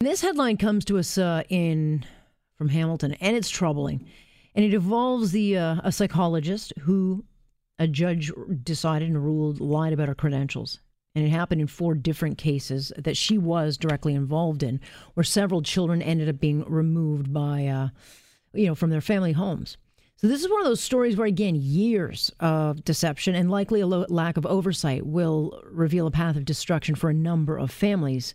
This headline comes to us uh, in from Hamilton, and it's troubling. And it involves the uh, a psychologist who a judge decided and ruled lied about her credentials. And it happened in four different cases that she was directly involved in, where several children ended up being removed by, uh, you know, from their family homes. So this is one of those stories where, again, years of deception and likely a lack of oversight will reveal a path of destruction for a number of families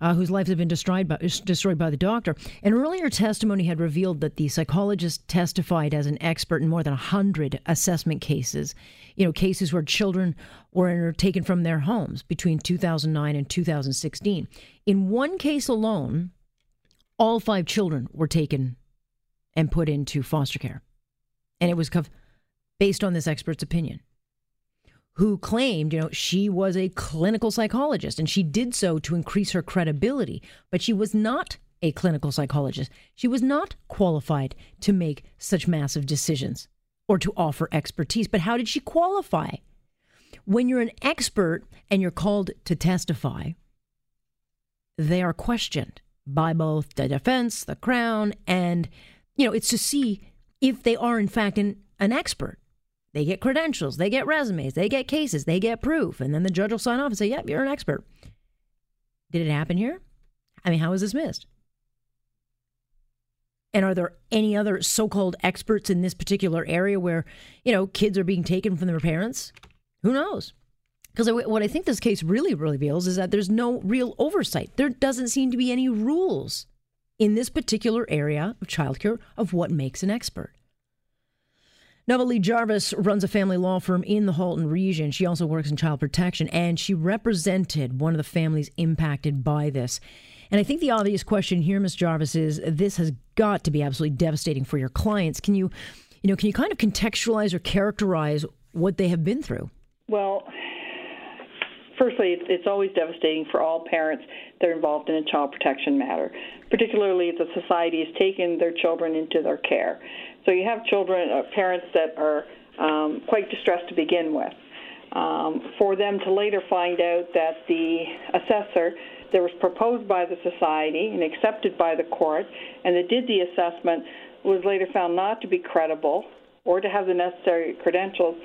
uh, whose lives have been destroyed by, destroyed by the doctor. An earlier testimony had revealed that the psychologist testified as an expert in more than 100 assessment cases, you know, cases where children were taken from their homes between 2009 and 2016. In one case alone, all five children were taken and put into foster care. And it was based on this expert's opinion who claimed, you know, she was a clinical psychologist and she did so to increase her credibility, but she was not a clinical psychologist. She was not qualified to make such massive decisions or to offer expertise. But how did she qualify? When you're an expert and you're called to testify, they are questioned by both the defense, the crown, and, you know, it's to see if they are in fact an, an expert. They get credentials, they get resumes, they get cases, they get proof. And then the judge will sign off and say, yep, you're an expert. Did it happen here? I mean, how was this missed? And are there any other so called experts in this particular area where, you know, kids are being taken from their parents? Who knows? Because what I think this case really reveals is that there's no real oversight. There doesn't seem to be any rules in this particular area of childcare of what makes an expert. Lee Jarvis runs a family law firm in the Halton region. She also works in child protection, and she represented one of the families impacted by this. And I think the obvious question here, Ms. Jarvis, is this has got to be absolutely devastating for your clients. Can you, you know, can you kind of contextualize or characterize what they have been through? Well, firstly, it's always devastating for all parents that are involved in a child protection matter, particularly if the society has taken their children into their care. So you have children, uh, parents that are um, quite distressed to begin with. Um, for them to later find out that the assessor that was proposed by the society and accepted by the court and that did the assessment was later found not to be credible or to have the necessary credentials,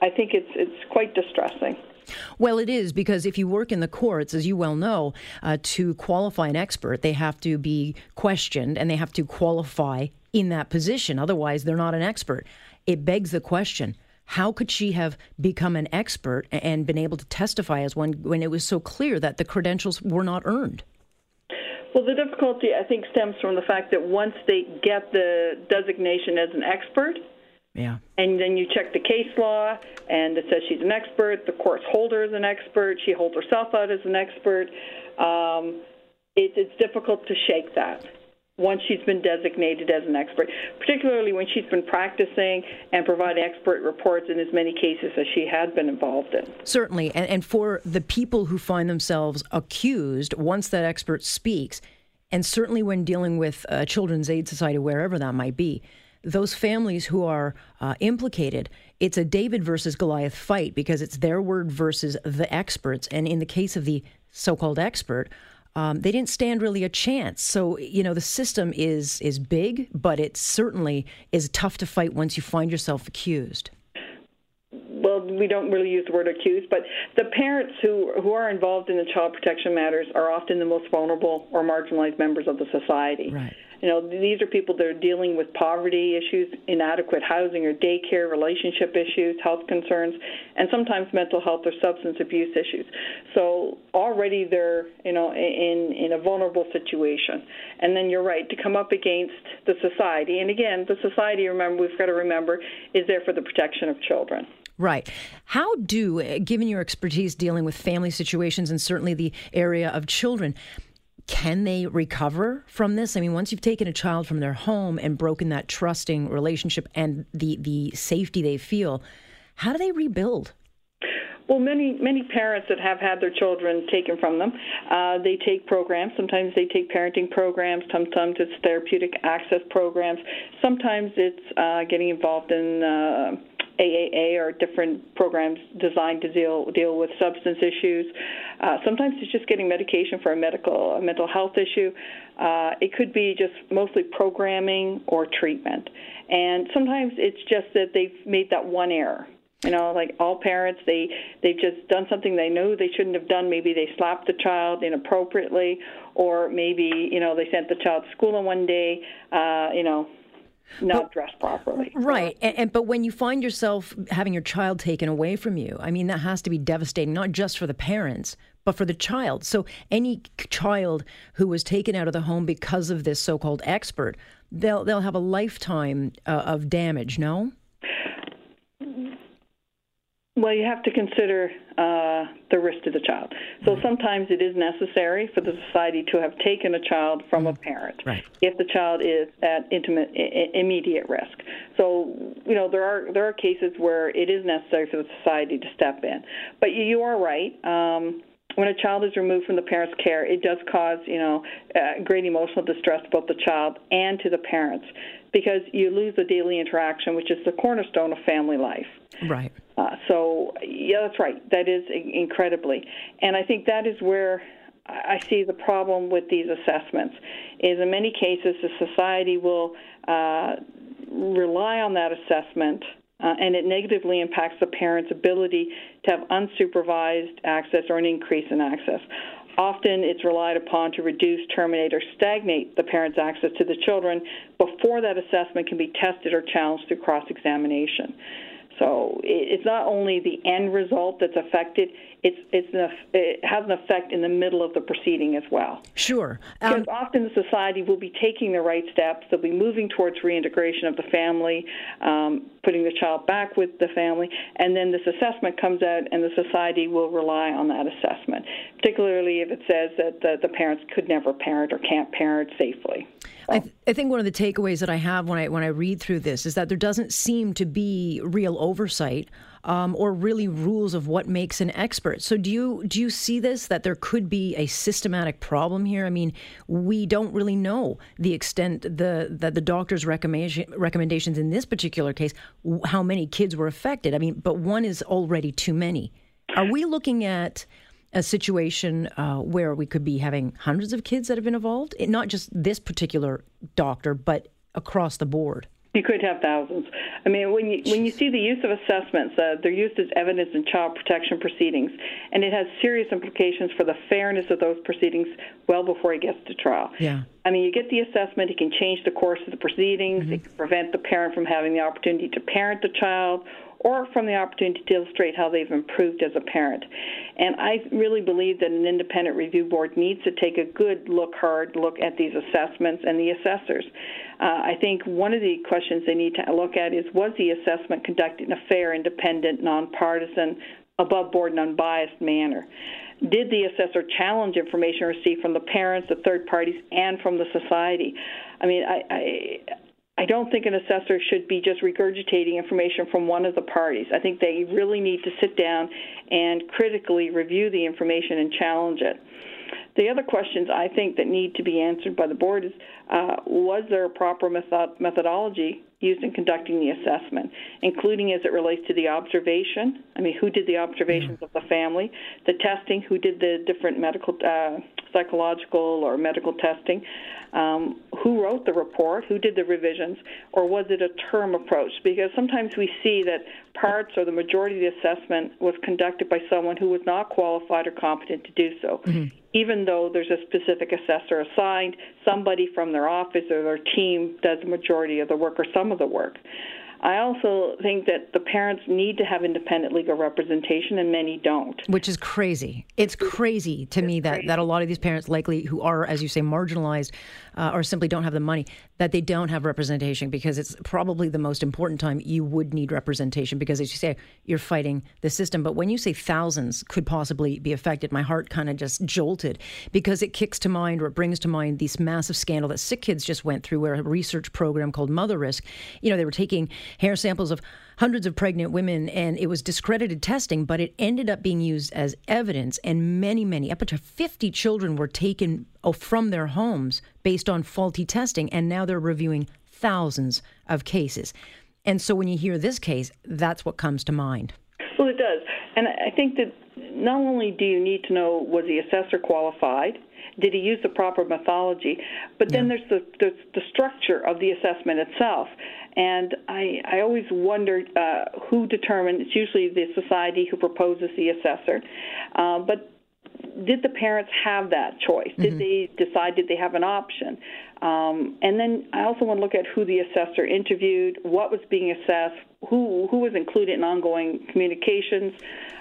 I think it's it's quite distressing. Well, it is because if you work in the courts, as you well know, uh, to qualify an expert, they have to be questioned and they have to qualify in that position. Otherwise, they're not an expert. It begs the question how could she have become an expert and been able to testify as one when it was so clear that the credentials were not earned? Well, the difficulty, I think, stems from the fact that once they get the designation as an expert, yeah. And then you check the case law, and it says she's an expert. The courts hold her as an expert. She holds herself out as an expert. Um, it, it's difficult to shake that once she's been designated as an expert, particularly when she's been practicing and providing expert reports in as many cases as she had been involved in. Certainly. And, and for the people who find themselves accused, once that expert speaks, and certainly when dealing with a Children's Aid Society, wherever that might be, those families who are uh, implicated, it's a David versus Goliath fight because it's their word versus the experts. And in the case of the so called expert, um, they didn't stand really a chance. So you know the system is is big, but it certainly is tough to fight once you find yourself accused. Well, we don't really use the word accused, but the parents who who are involved in the child protection matters are often the most vulnerable or marginalized members of the society. Right. You know, these are people that are dealing with poverty issues, inadequate housing or daycare, relationship issues, health concerns, and sometimes mental health or substance abuse issues. So already they're, you know, in in a vulnerable situation. And then you're right to come up against the society. And again, the society, remember, we've got to remember, is there for the protection of children. Right. How do, given your expertise dealing with family situations and certainly the area of children, can they recover from this? I mean, once you've taken a child from their home and broken that trusting relationship and the the safety they feel, how do they rebuild? Well, many many parents that have had their children taken from them, uh, they take programs. Sometimes they take parenting programs. Sometimes it's therapeutic access programs. Sometimes it's uh, getting involved in uh, AAA or different programs designed to deal deal with substance issues. Uh, sometimes it's just getting medication for a medical a mental health issue. Uh, it could be just mostly programming or treatment, and sometimes it's just that they've made that one error. You know, like all parents, they they've just done something they know they shouldn't have done. Maybe they slapped the child inappropriately, or maybe you know they sent the child to school on one day. Uh, you know, not but, dressed properly. Right. And, and, but when you find yourself having your child taken away from you, I mean that has to be devastating not just for the parents, but for the child. So any child who was taken out of the home because of this so-called expert, they'll they'll have a lifetime uh, of damage, no? Well, you have to consider uh, the risk to the child. So mm-hmm. sometimes it is necessary for the society to have taken a child from a mm-hmm. parent right. if the child is at intimate, I- immediate risk. So you know there are there are cases where it is necessary for the society to step in. But you, you are right. Um, when a child is removed from the parent's care, it does cause, you know, uh, great emotional distress to both the child and to the parents because you lose the daily interaction, which is the cornerstone of family life. Right. Uh, so, yeah, that's right. That is incredibly. And I think that is where I see the problem with these assessments is in many cases the society will uh, rely on that assessment – uh, and it negatively impacts the parent's ability to have unsupervised access or an increase in access. Often it's relied upon to reduce, terminate, or stagnate the parent's access to the children before that assessment can be tested or challenged through cross examination. So it's not only the end result that's affected; it's it's an, it has an effect in the middle of the proceeding as well. Sure, um, because often the society will be taking the right steps. They'll be moving towards reintegration of the family, um, putting the child back with the family, and then this assessment comes out, and the society will rely on that assessment, particularly if it says that the, the parents could never parent or can't parent safely. I, th- I, think one of the takeaways that I have when I when I read through this is that there doesn't seem to be real oversight um, or really rules of what makes an expert. So do you do you see this that there could be a systematic problem here? I mean, we don't really know the extent the that the doctor's recommendation, recommendations in this particular case, how many kids were affected. I mean, but one is already too many. Are we looking at a situation uh, where we could be having hundreds of kids that have been involved, not just this particular doctor, but across the board? You could have thousands. I mean, when you when you see the use of assessments, uh, they're used as evidence in child protection proceedings, and it has serious implications for the fairness of those proceedings well before it gets to trial. Yeah. I mean, you get the assessment; it can change the course of the proceedings. Mm-hmm. It can prevent the parent from having the opportunity to parent the child, or from the opportunity to illustrate how they've improved as a parent. And I really believe that an independent review board needs to take a good look, hard look at these assessments and the assessors. Uh, I think one of the questions they need to look at is was the assessment conducted in a fair, independent, nonpartisan, above board, and unbiased manner? Did the assessor challenge information received from the parents, the third parties, and from the society? I mean, I, I I don't think an assessor should be just regurgitating information from one of the parties. I think they really need to sit down and critically review the information and challenge it. The other questions I think that need to be answered by the board is uh, was there a proper method- methodology used in conducting the assessment, including as it relates to the observation? I mean, who did the observations mm-hmm. of the family, the testing, who did the different medical, uh, psychological, or medical testing? Um, who wrote the report, who did the revisions, or was it a term approach? Because sometimes we see that parts or the majority of the assessment was conducted by someone who was not qualified or competent to do so. Mm-hmm even though there's a specific assessor assigned, somebody from their office or their team does the majority of the work or some of the work. I also think that the parents need to have independent legal representation, and many don't. Which is crazy. It's crazy to me that, that a lot of these parents, likely who are, as you say, marginalized uh, or simply don't have the money, that they don't have representation because it's probably the most important time you would need representation because, as you say, you're fighting the system. But when you say thousands could possibly be affected, my heart kind of just jolted because it kicks to mind or it brings to mind this massive scandal that Sick Kids just went through, where a research program called Motherisk, you know, they were taking hair samples of hundreds of pregnant women and it was discredited testing, but it ended up being used as evidence. And many, many, up to 50 children were taken oh, from their homes based on faulty testing. And now they're reviewing thousands of cases. And so when you hear this case, that's what comes to mind. Well, it does. And I think that not only do you need to know was the assessor qualified, did he use the proper methodology, but then yeah. there's the, the, the structure of the assessment itself. And I, I always wondered uh, who determined. It's usually the society who proposes the assessor, uh, but did the parents have that choice? Mm-hmm. Did they decide? Did they have an option? Um, and then I also want to look at who the assessor interviewed, what was being assessed, who who was included in ongoing communications,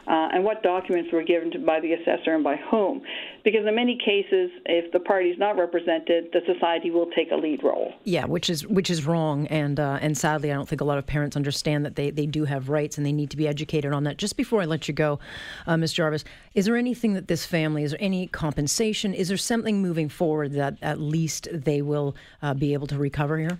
uh, and what documents were given to, by the assessor and by whom. Because in many cases, if the party is not represented, the society will take a lead role. Yeah, which is which is wrong, and uh, and sadly, I don't think a lot of parents understand that they they do have rights and they need to be educated on that. Just before I let you go, uh, Ms. Jarvis, is there anything that this family is there any compensation? Is there something moving forward that at least they will uh, be able to recover here?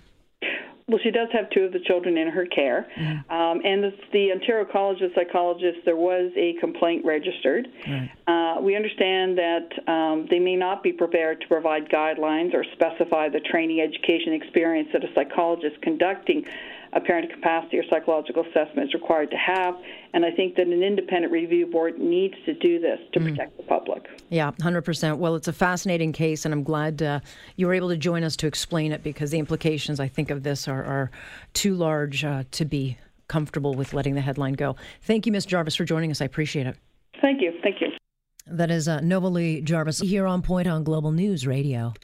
Well, she does have two of the children in her care. Mm-hmm. Um, and the, the, Ontario College of Psychologists, there was a complaint registered. Right. Uh, we understand that um, they may not be prepared to provide guidelines or specify the training, education, experience that a psychologist conducting a parent capacity or psychological assessment is required to have. And I think that an independent review board needs to do this to mm. protect the public. Yeah, 100%. Well, it's a fascinating case, and I'm glad uh, you were able to join us to explain it because the implications, I think, of this are, are too large uh, to be comfortable with letting the headline go. Thank you, Ms. Jarvis, for joining us. I appreciate it. Thank you. Thank you. That is uh, Novalee Jarvis here on Point on Global News Radio.